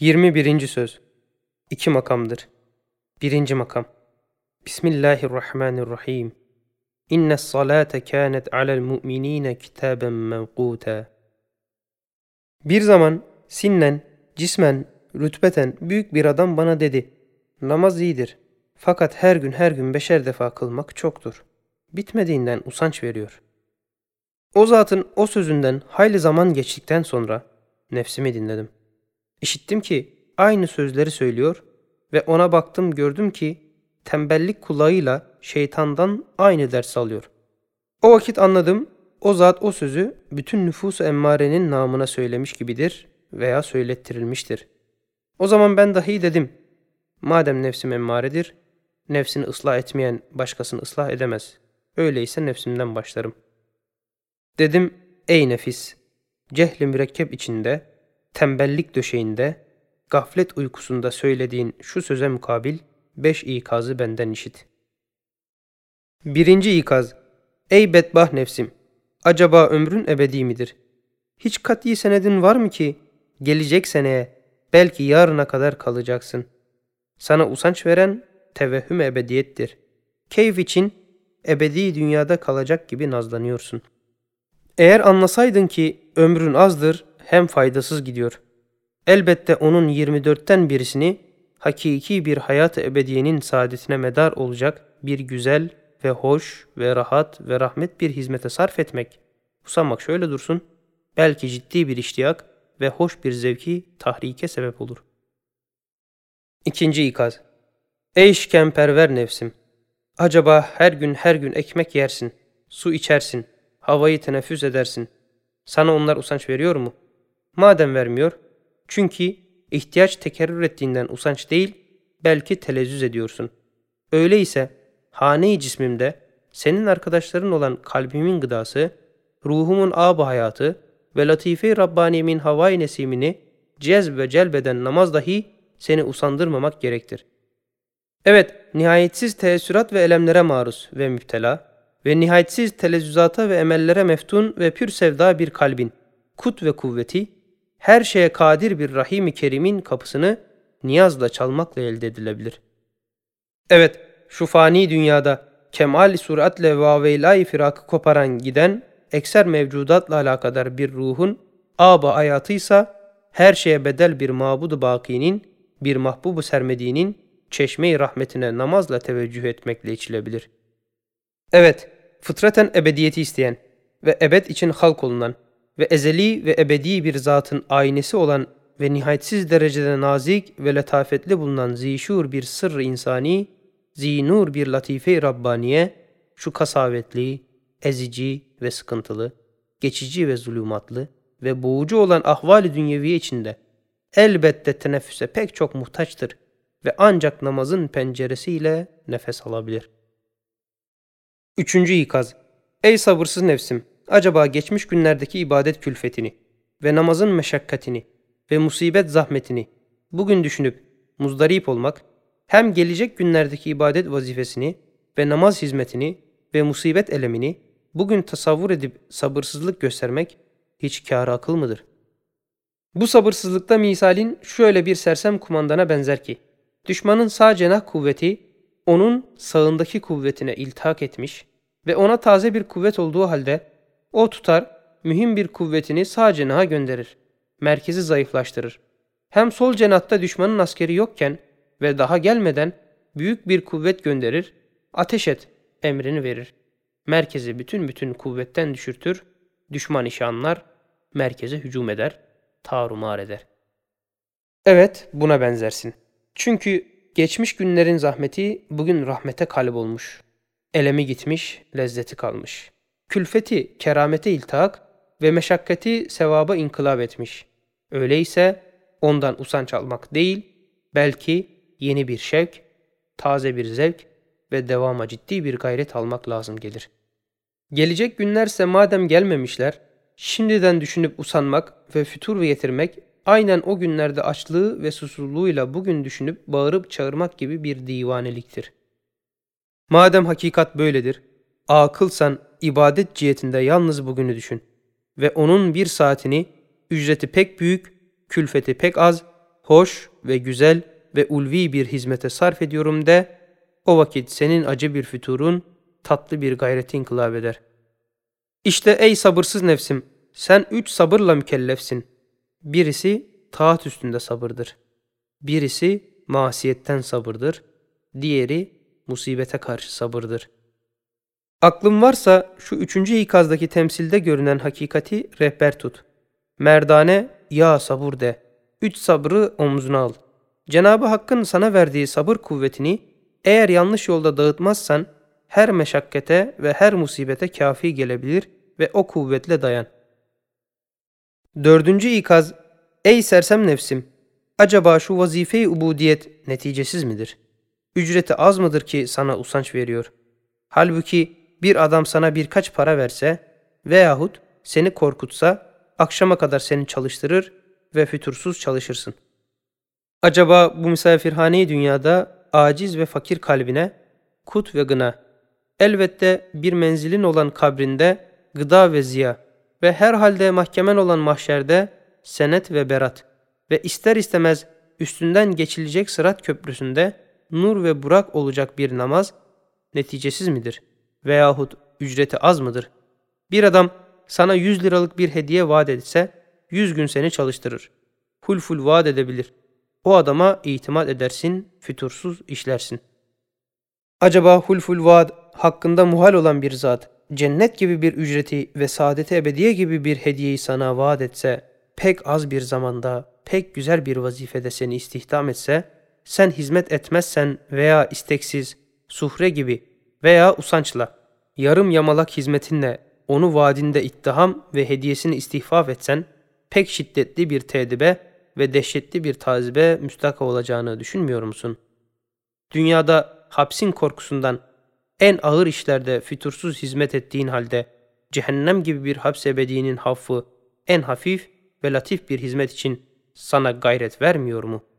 21. Söz İki makamdır. Birinci makam Bismillahirrahmanirrahim İnne salate kânet alel mu'minîne kitâben mevkûtâ Bir zaman sinnen, cismen, rütbeten büyük bir adam bana dedi. Namaz iyidir. Fakat her gün her gün beşer defa kılmak çoktur. Bitmediğinden usanç veriyor. O zatın o sözünden hayli zaman geçtikten sonra nefsimi dinledim. İşittim ki aynı sözleri söylüyor ve ona baktım gördüm ki tembellik kulağıyla şeytandan aynı ders alıyor. O vakit anladım o zat o sözü bütün nüfus emmarenin namına söylemiş gibidir veya söylettirilmiştir. O zaman ben dahi dedim, madem nefsim emmaredir, nefsini ıslah etmeyen başkasını ıslah edemez. Öyleyse nefsimden başlarım. Dedim, ey nefis, cehli mürekkep içinde, tembellik döşeğinde, gaflet uykusunda söylediğin şu söze mukabil beş ikazı benden işit. Birinci ikaz, ey bedbah nefsim, acaba ömrün ebedi midir? Hiç kat'i senedin var mı ki gelecek seneye belki yarına kadar kalacaksın. Sana usanç veren tevehhüm ebediyettir. Keyif için ebedi dünyada kalacak gibi nazlanıyorsun. Eğer anlasaydın ki ömrün azdır hem faydasız gidiyor. Elbette onun 24'ten birisini hakiki bir hayat ebediyenin saadetine medar olacak bir güzel ve hoş ve rahat ve rahmet bir hizmete sarf etmek. Usanmak şöyle dursun, belki ciddi bir iştiyak ve hoş bir zevki tahrike sebep olur. İkinci ikaz. Ey şikemperver nefsim! Acaba her gün her gün ekmek yersin, su içersin, havayı teneffüs edersin. Sana onlar usanç veriyor mu? Madem vermiyor, çünkü ihtiyaç tekerrür ettiğinden usanç değil, belki telezzüz ediyorsun. Öyleyse hane-i cismimde senin arkadaşların olan kalbimin gıdası, ruhumun ab hayatı ve latife-i Rabbaniyemin havai nesimini cezb ve celbeden namaz dahi seni usandırmamak gerektir. Evet, nihayetsiz teessürat ve elemlere maruz ve müptela ve nihayetsiz telezzüzata ve emellere meftun ve pür sevda bir kalbin, kut ve kuvveti, her şeye kadir bir Rahim-i Kerim'in kapısını niyazla çalmakla elde edilebilir. Evet, şu fani dünyada kemal süratle vaveylay firakı koparan giden ekser mevcudatla alakadar bir ruhun aba hayatıysa her şeye bedel bir mabudu bakinin, bir mahbubu sermediğinin çeşme-i rahmetine namazla teveccüh etmekle içilebilir. Evet, fıtraten ebediyeti isteyen ve ebed için halk olunan ve ezeli ve ebedi bir zatın aynesi olan ve nihayetsiz derecede nazik ve letafetli bulunan zişur bir sırrı insani, zinur bir latife-i Rabbaniye, şu kasavetli, ezici ve sıkıntılı, geçici ve zulümatlı ve boğucu olan ahvali dünyeviye içinde elbette teneffüse pek çok muhtaçtır ve ancak namazın penceresiyle nefes alabilir. Üçüncü ikaz. Ey sabırsız nefsim! Acaba geçmiş günlerdeki ibadet külfetini ve namazın meşakkatini ve musibet zahmetini bugün düşünüp muzdarip olmak, hem gelecek günlerdeki ibadet vazifesini ve namaz hizmetini ve musibet elemini bugün tasavvur edip sabırsızlık göstermek hiç kâr akıl mıdır? Bu sabırsızlıkta misalin şöyle bir sersem kumandana benzer ki, düşmanın sağ cenah kuvveti onun sağındaki kuvvetine iltihak etmiş ve ona taze bir kuvvet olduğu halde o tutar, mühim bir kuvvetini sağ cenaha gönderir. Merkezi zayıflaştırır. Hem sol cenatta düşmanın askeri yokken ve daha gelmeden büyük bir kuvvet gönderir, ateş et emrini verir. Merkezi bütün bütün kuvvetten düşürtür, düşman işi anlar, merkeze hücum eder, tarumar eder. Evet, buna benzersin. Çünkü geçmiş günlerin zahmeti bugün rahmete kalp olmuş. Elemi gitmiş, lezzeti kalmış.'' Külfeti keramete iltihak ve meşakkati sevaba inkılap etmiş. Öyleyse ondan usanç almak değil, belki yeni bir şevk, taze bir zevk ve devama ciddi bir gayret almak lazım gelir. Gelecek günlerse madem gelmemişler, şimdiden düşünüp usanmak ve fütur getirmek aynen o günlerde açlığı ve susuzluğuyla bugün düşünüp bağırıp çağırmak gibi bir divaneliktir. Madem hakikat böyledir, akılsan ibadet cihetinde yalnız bugünü düşün ve onun bir saatini ücreti pek büyük, külfeti pek az, hoş ve güzel ve ulvi bir hizmete sarf ediyorum de, o vakit senin acı bir füturun, tatlı bir gayreti inkılap eder. İşte ey sabırsız nefsim, sen üç sabırla mükellefsin. Birisi taat üstünde sabırdır. Birisi masiyetten sabırdır. Diğeri musibete karşı sabırdır. Aklın varsa şu üçüncü ikazdaki temsilde görünen hakikati rehber tut. Merdane ya sabur de. Üç sabrı omzuna al. Cenabı Hakk'ın sana verdiği sabır kuvvetini eğer yanlış yolda dağıtmazsan her meşakkate ve her musibete kafi gelebilir ve o kuvvetle dayan. Dördüncü ikaz, ey sersem nefsim, acaba şu vazife-i ubudiyet neticesiz midir? Ücreti az mıdır ki sana usanç veriyor? Halbuki bir adam sana birkaç para verse veyahut seni korkutsa akşama kadar seni çalıştırır ve fütursuz çalışırsın. Acaba bu misafirhane dünyada aciz ve fakir kalbine kut ve gına, elbette bir menzilin olan kabrinde gıda ve ziya ve herhalde mahkemen olan mahşerde senet ve berat ve ister istemez üstünden geçilecek sırat köprüsünde nur ve burak olacak bir namaz neticesiz midir? Veyahut ücreti az mıdır? Bir adam sana 100 liralık bir hediye vaat etse 100 gün seni çalıştırır. Full vaat edebilir. O adama itimat edersin, fütursuz işlersin. Acaba hulful vaad hakkında muhal olan bir zat, cennet gibi bir ücreti ve saadete ebediye gibi bir hediyeyi sana vaat etse, pek az bir zamanda, pek güzel bir vazifede seni istihdam etse, sen hizmet etmezsen veya isteksiz, suhre gibi veya usançla, yarım yamalak hizmetinle onu vaadinde ittiham ve hediyesini istihfaf etsen, pek şiddetli bir tedibe ve dehşetli bir tazibe müstaka olacağını düşünmüyor musun? Dünyada hapsin korkusundan en ağır işlerde fütursuz hizmet ettiğin halde cehennem gibi bir haps ebedinin haffı en hafif ve latif bir hizmet için sana gayret vermiyor mu?''